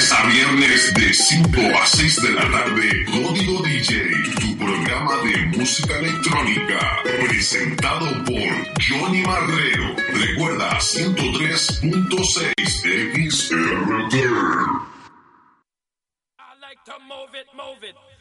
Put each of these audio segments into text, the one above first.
lunes a viernes de 5 a 6 de la tarde, Código DJ, tu programa de música electrónica, presentado por Johnny Marrero. Recuerda 103.6 XRT. I like to move it, move it.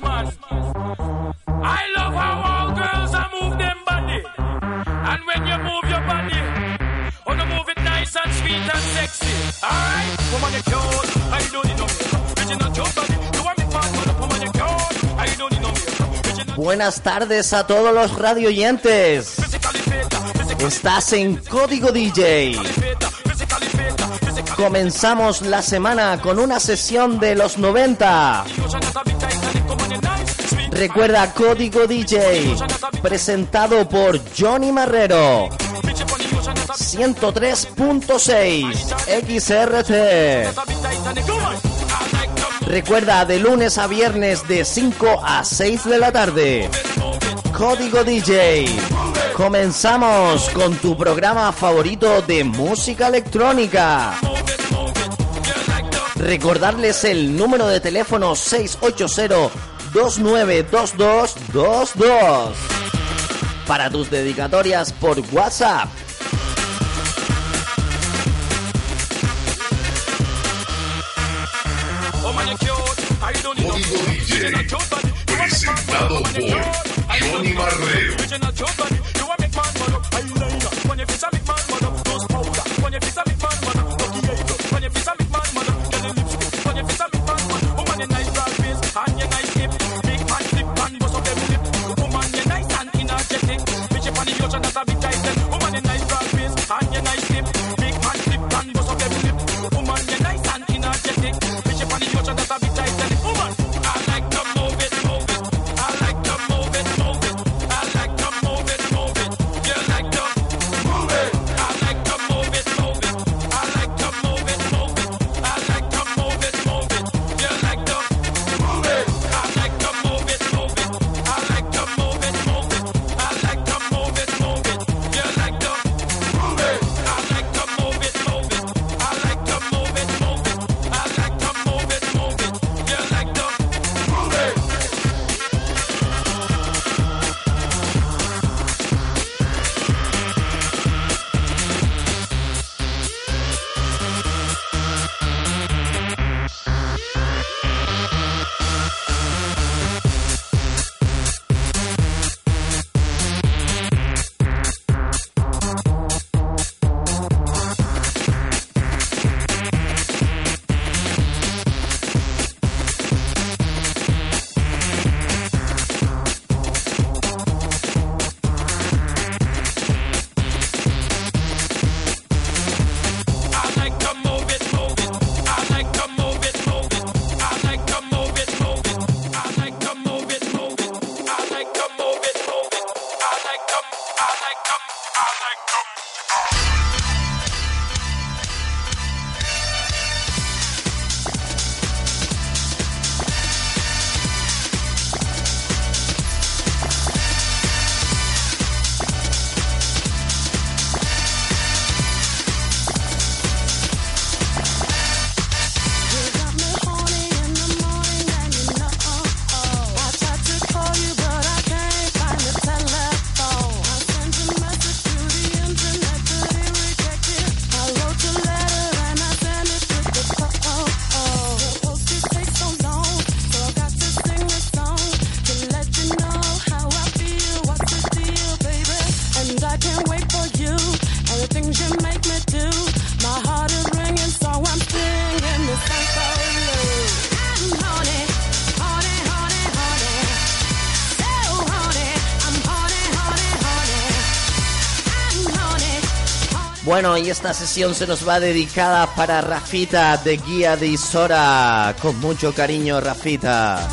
boss. I love how all girls are move them body. And when you move your body, oh, on you move it nice and sweet and sexy. Alright? Woman, you're cute. I don't need no Original your body. You want me fast, but Buenas tardes a todos los radioyentes. Estás en Código DJ. Comenzamos la semana con una sesión de los 90. Recuerda Código DJ, presentado por Johnny Marrero. 103.6 XRT. Recuerda de lunes a viernes de 5 a 6 de la tarde. Código DJ. Comenzamos con tu programa favorito de música electrónica. Recordarles el número de teléfono 680 292222 para tus dedicatorias por WhatsApp. Presentado por Johnny Marrero. Esta sesión se nos va dedicada para Rafita de Guía de Isora. Con mucho cariño, Rafita.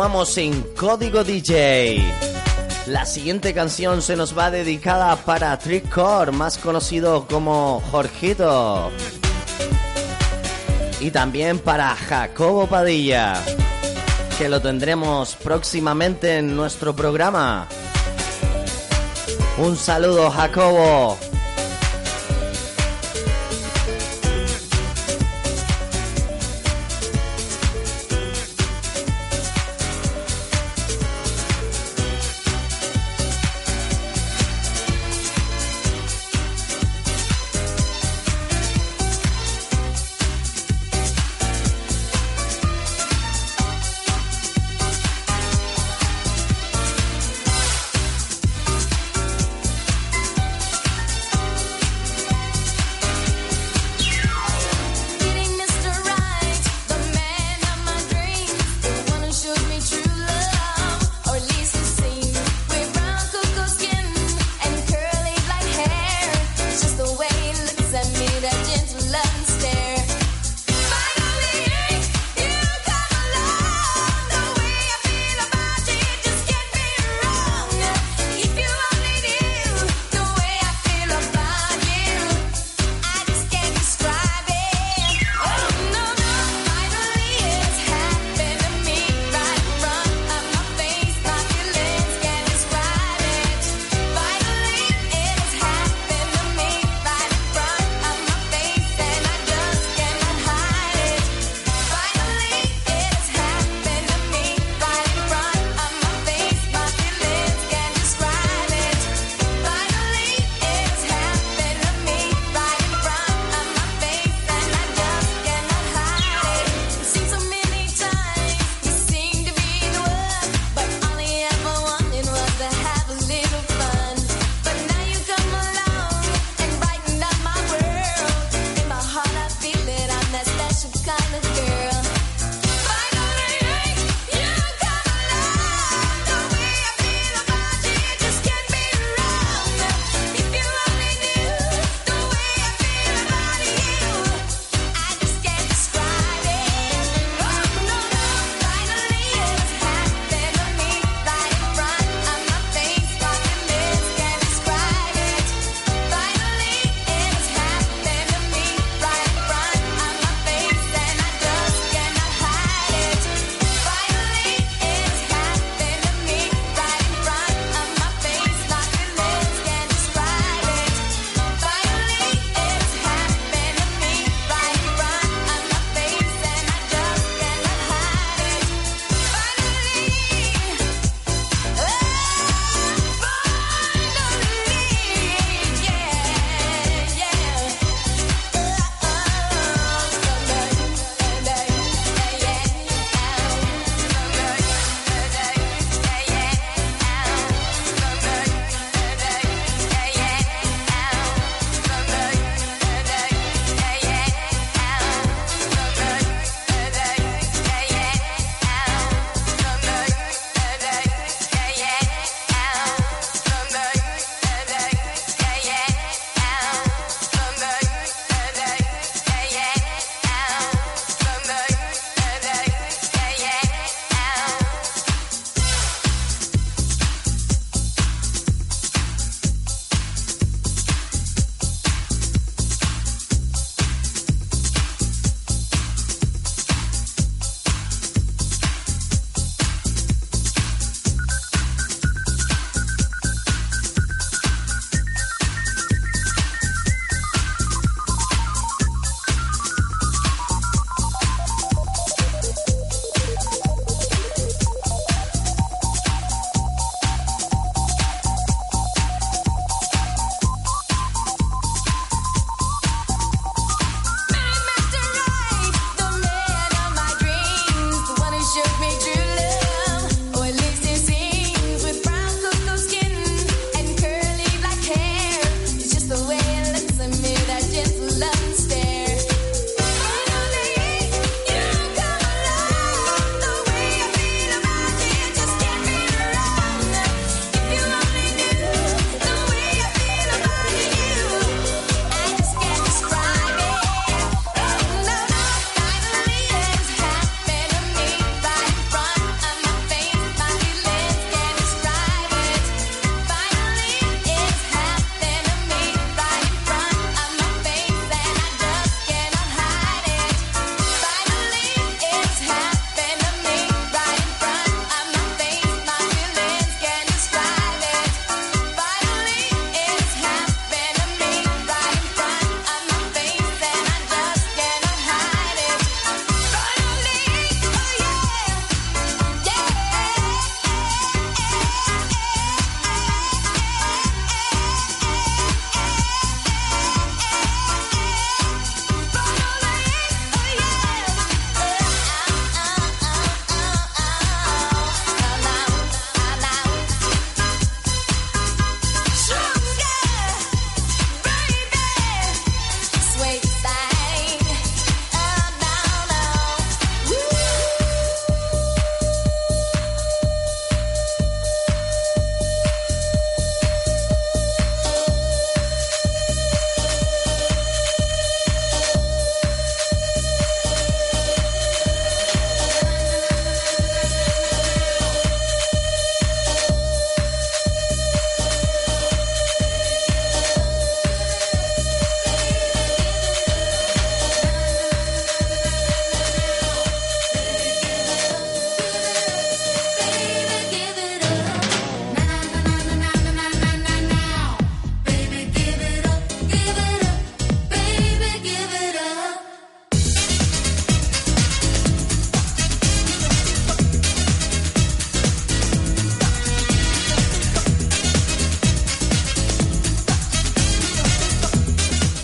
continuamos en Código DJ. La siguiente canción se nos va dedicada para Trickcore, más conocido como Jorgito. Y también para Jacobo Padilla, que lo tendremos próximamente en nuestro programa. Un saludo, Jacobo.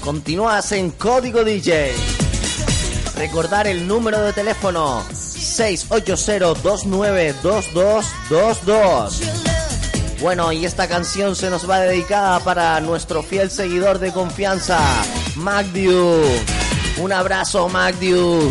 Continúas en Código DJ. Recordar el número de teléfono 680-292222. Bueno, y esta canción se nos va dedicada para nuestro fiel seguidor de confianza, Magdiu. Un abrazo, Magdiu.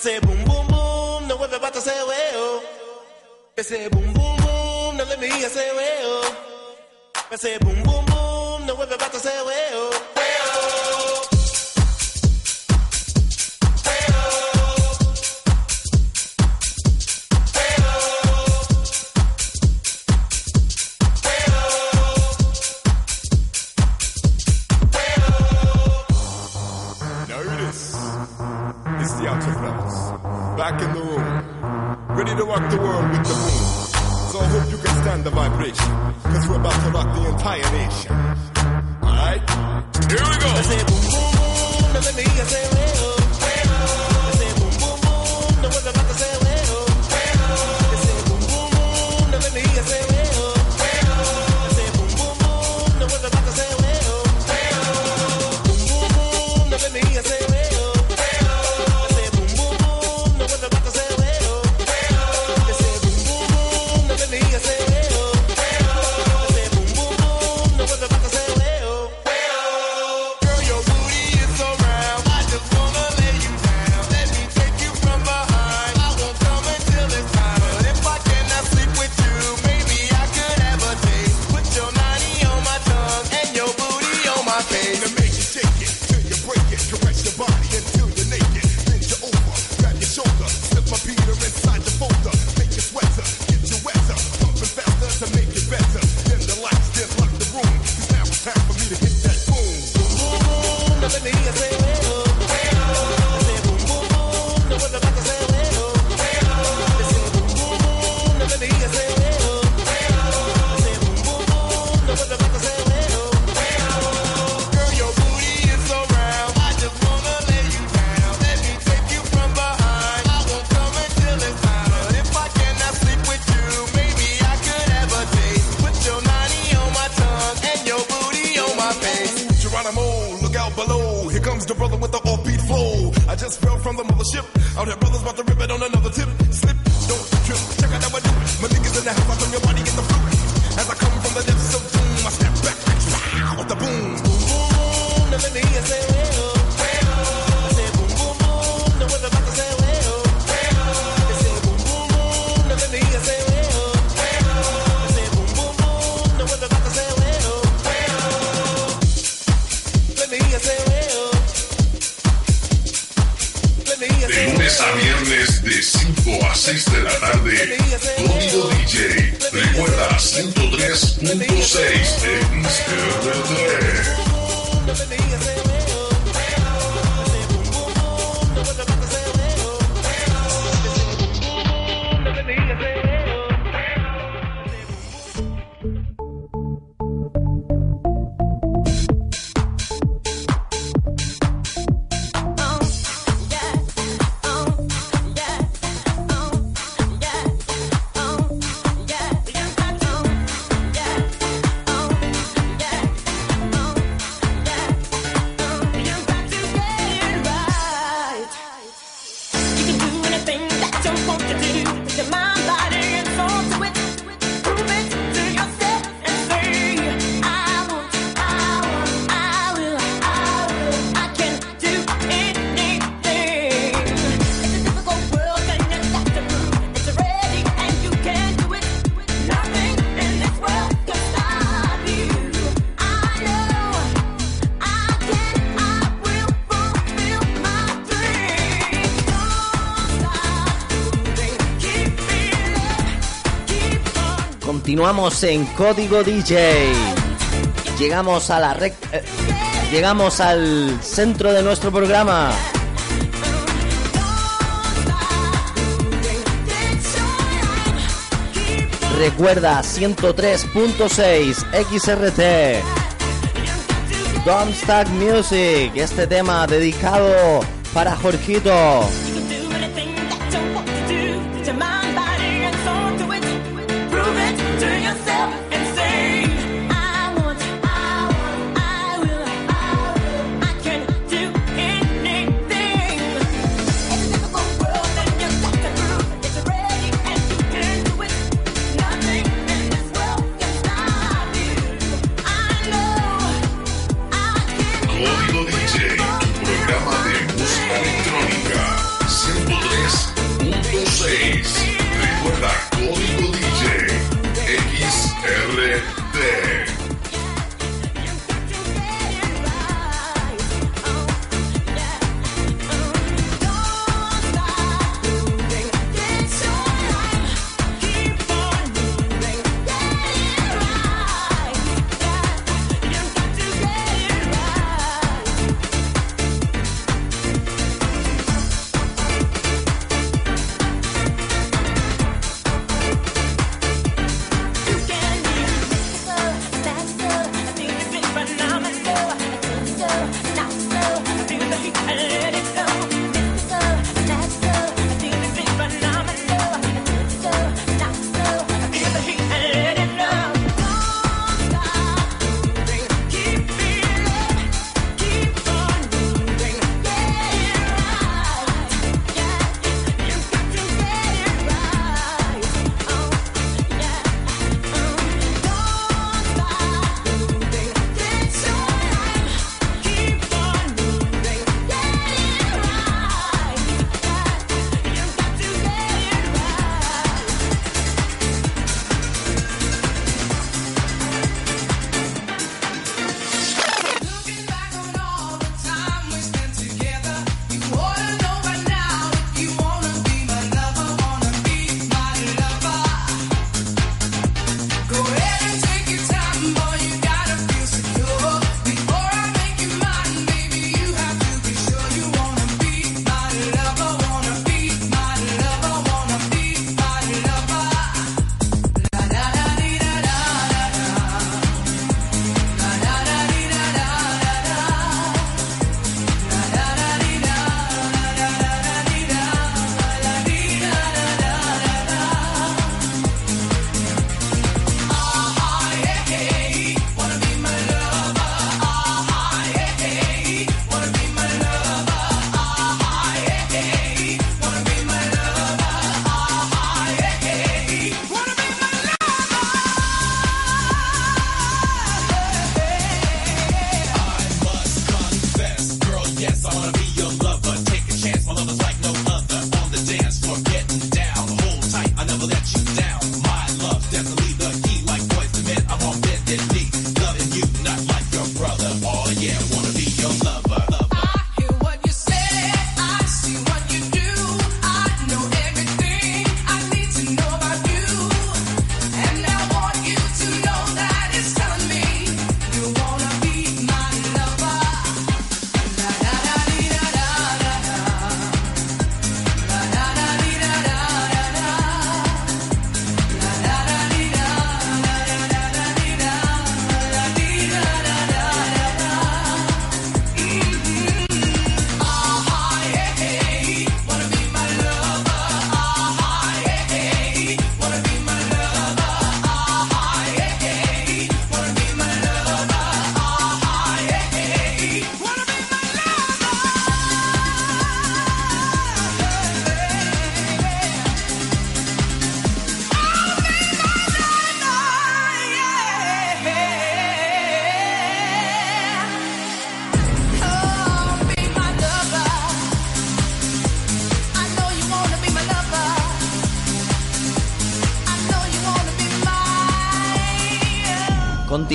say boom boom boom, no web about to say well. I say boom boom boom, no let me hear say well. I say boom boom boom, no web about to say well. the vibration. Cause we're about to rock the entire nation. continuamos en Código DJ. Llegamos a la rec... Eh, llegamos al centro de nuestro programa. Recuerda 103.6 XRT. Don't Music, este tema dedicado para Jorgito.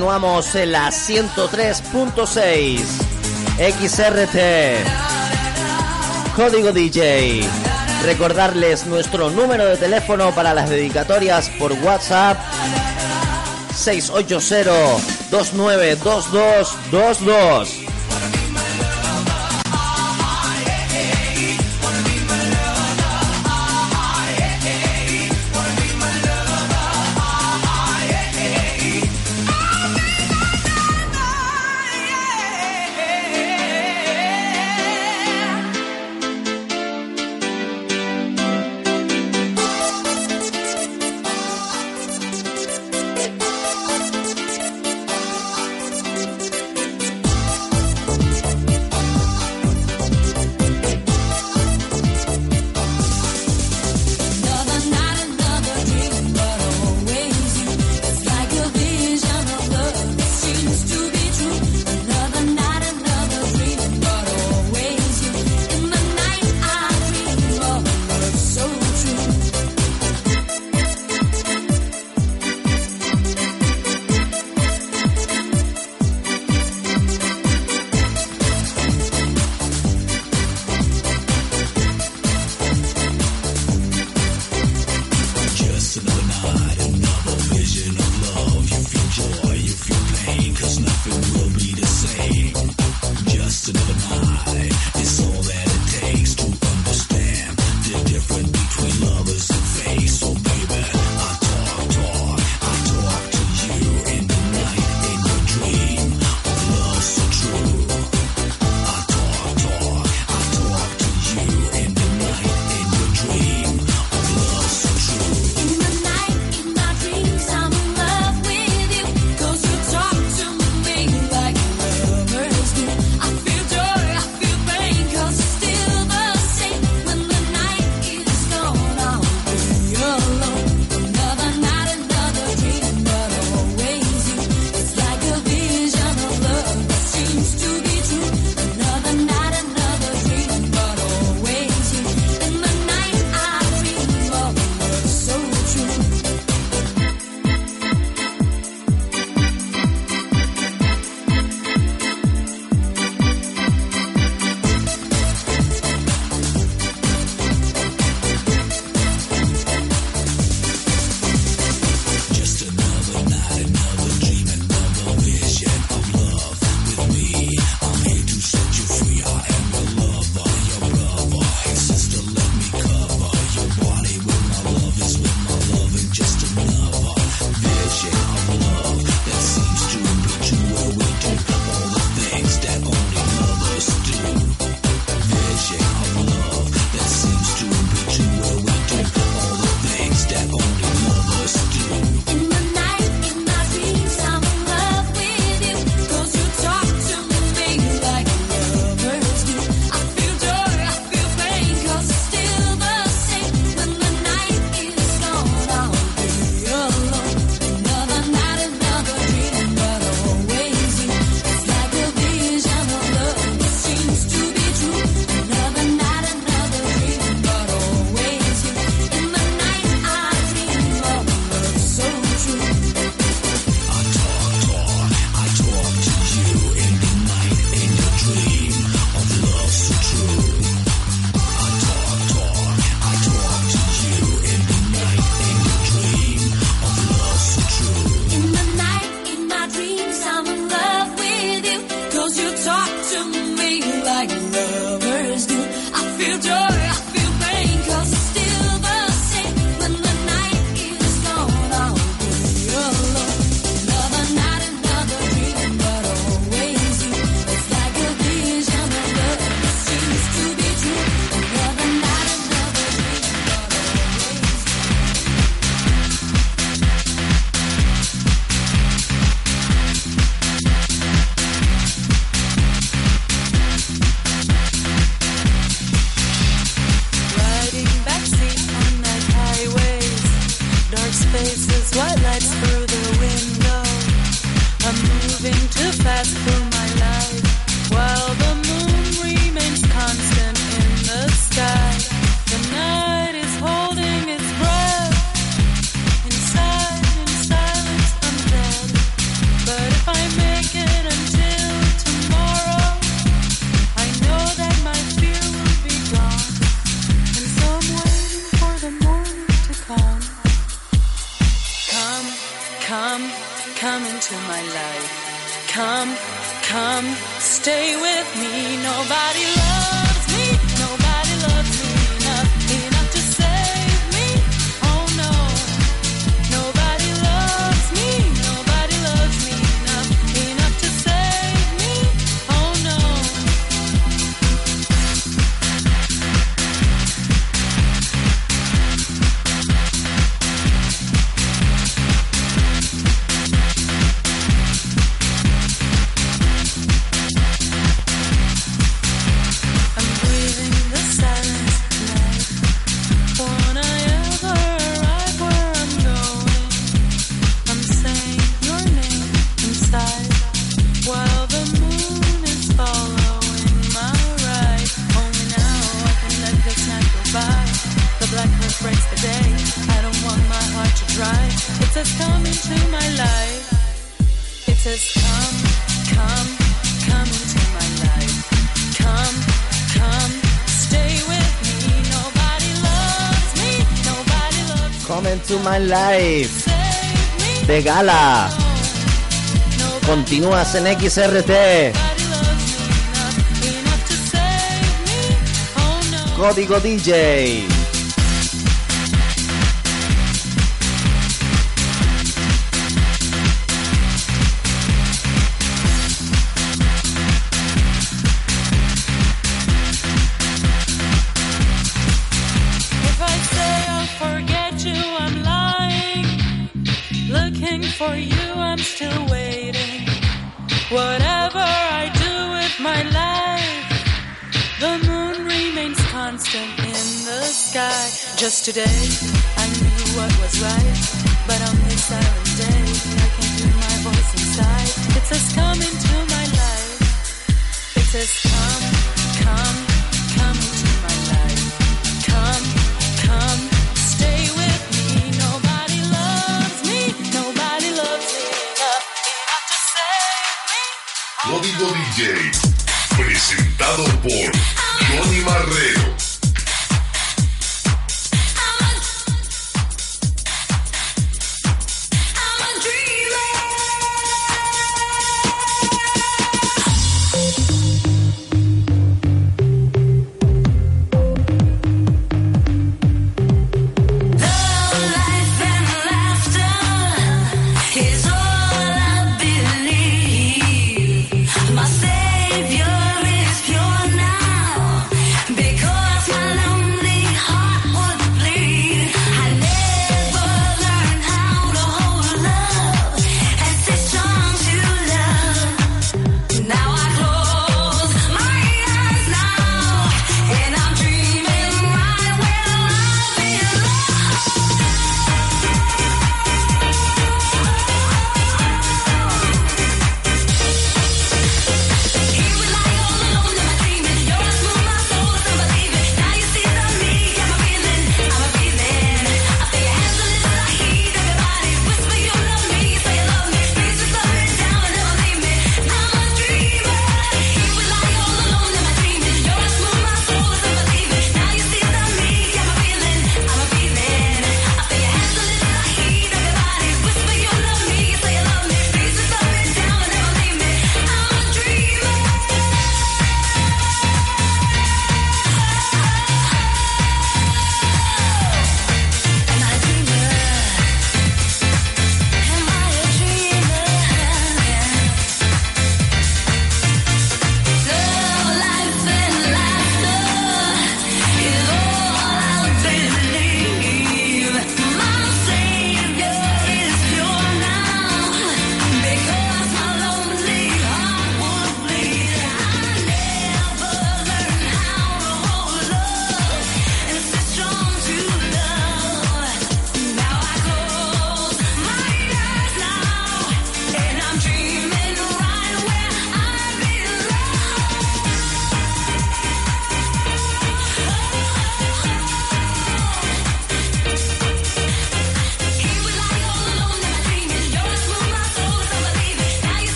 Continuamos en la 103.6 XRT. Código DJ. Recordarles nuestro número de teléfono para las dedicatorias por WhatsApp 680 292222. Live de gala. Continúas en XRT. Código DJ. Yesterday I knew what was right.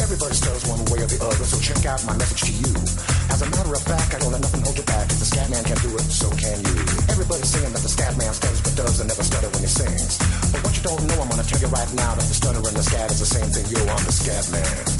Everybody one way or the other, so check out my message to you. As a matter of fact, I don't let nothing hold you back. If the scat man can do it, so can you. Everybody's saying that the scat man stutters but never stutter when he sings. But what you don't know, I'm gonna tell you right now that the stutter and the scat is the same thing. Yo, on the scat man.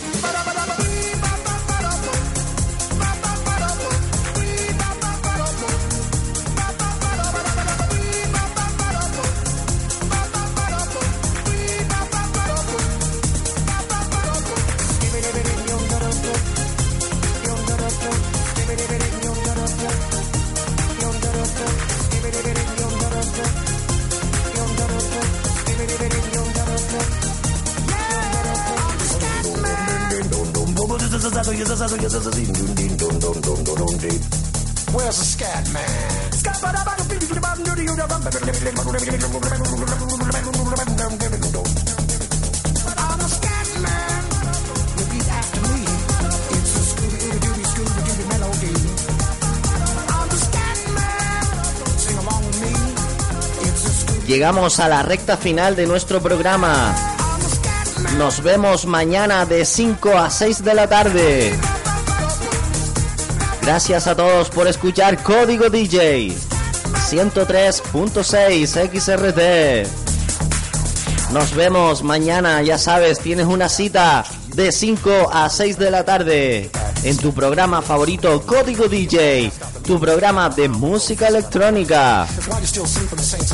Llegamos a la recta final de nuestro programa. Nos vemos mañana de 5 a 6 de la tarde. Gracias a todos por escuchar Código DJ 103.6 XRT. Nos vemos mañana, ya sabes, tienes una cita de 5 a 6 de la tarde en tu programa favorito Código DJ, tu programa de música electrónica.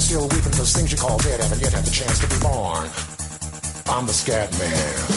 Still weeping, because things you call dead haven't yet had the chance to be born. I'm the scat man.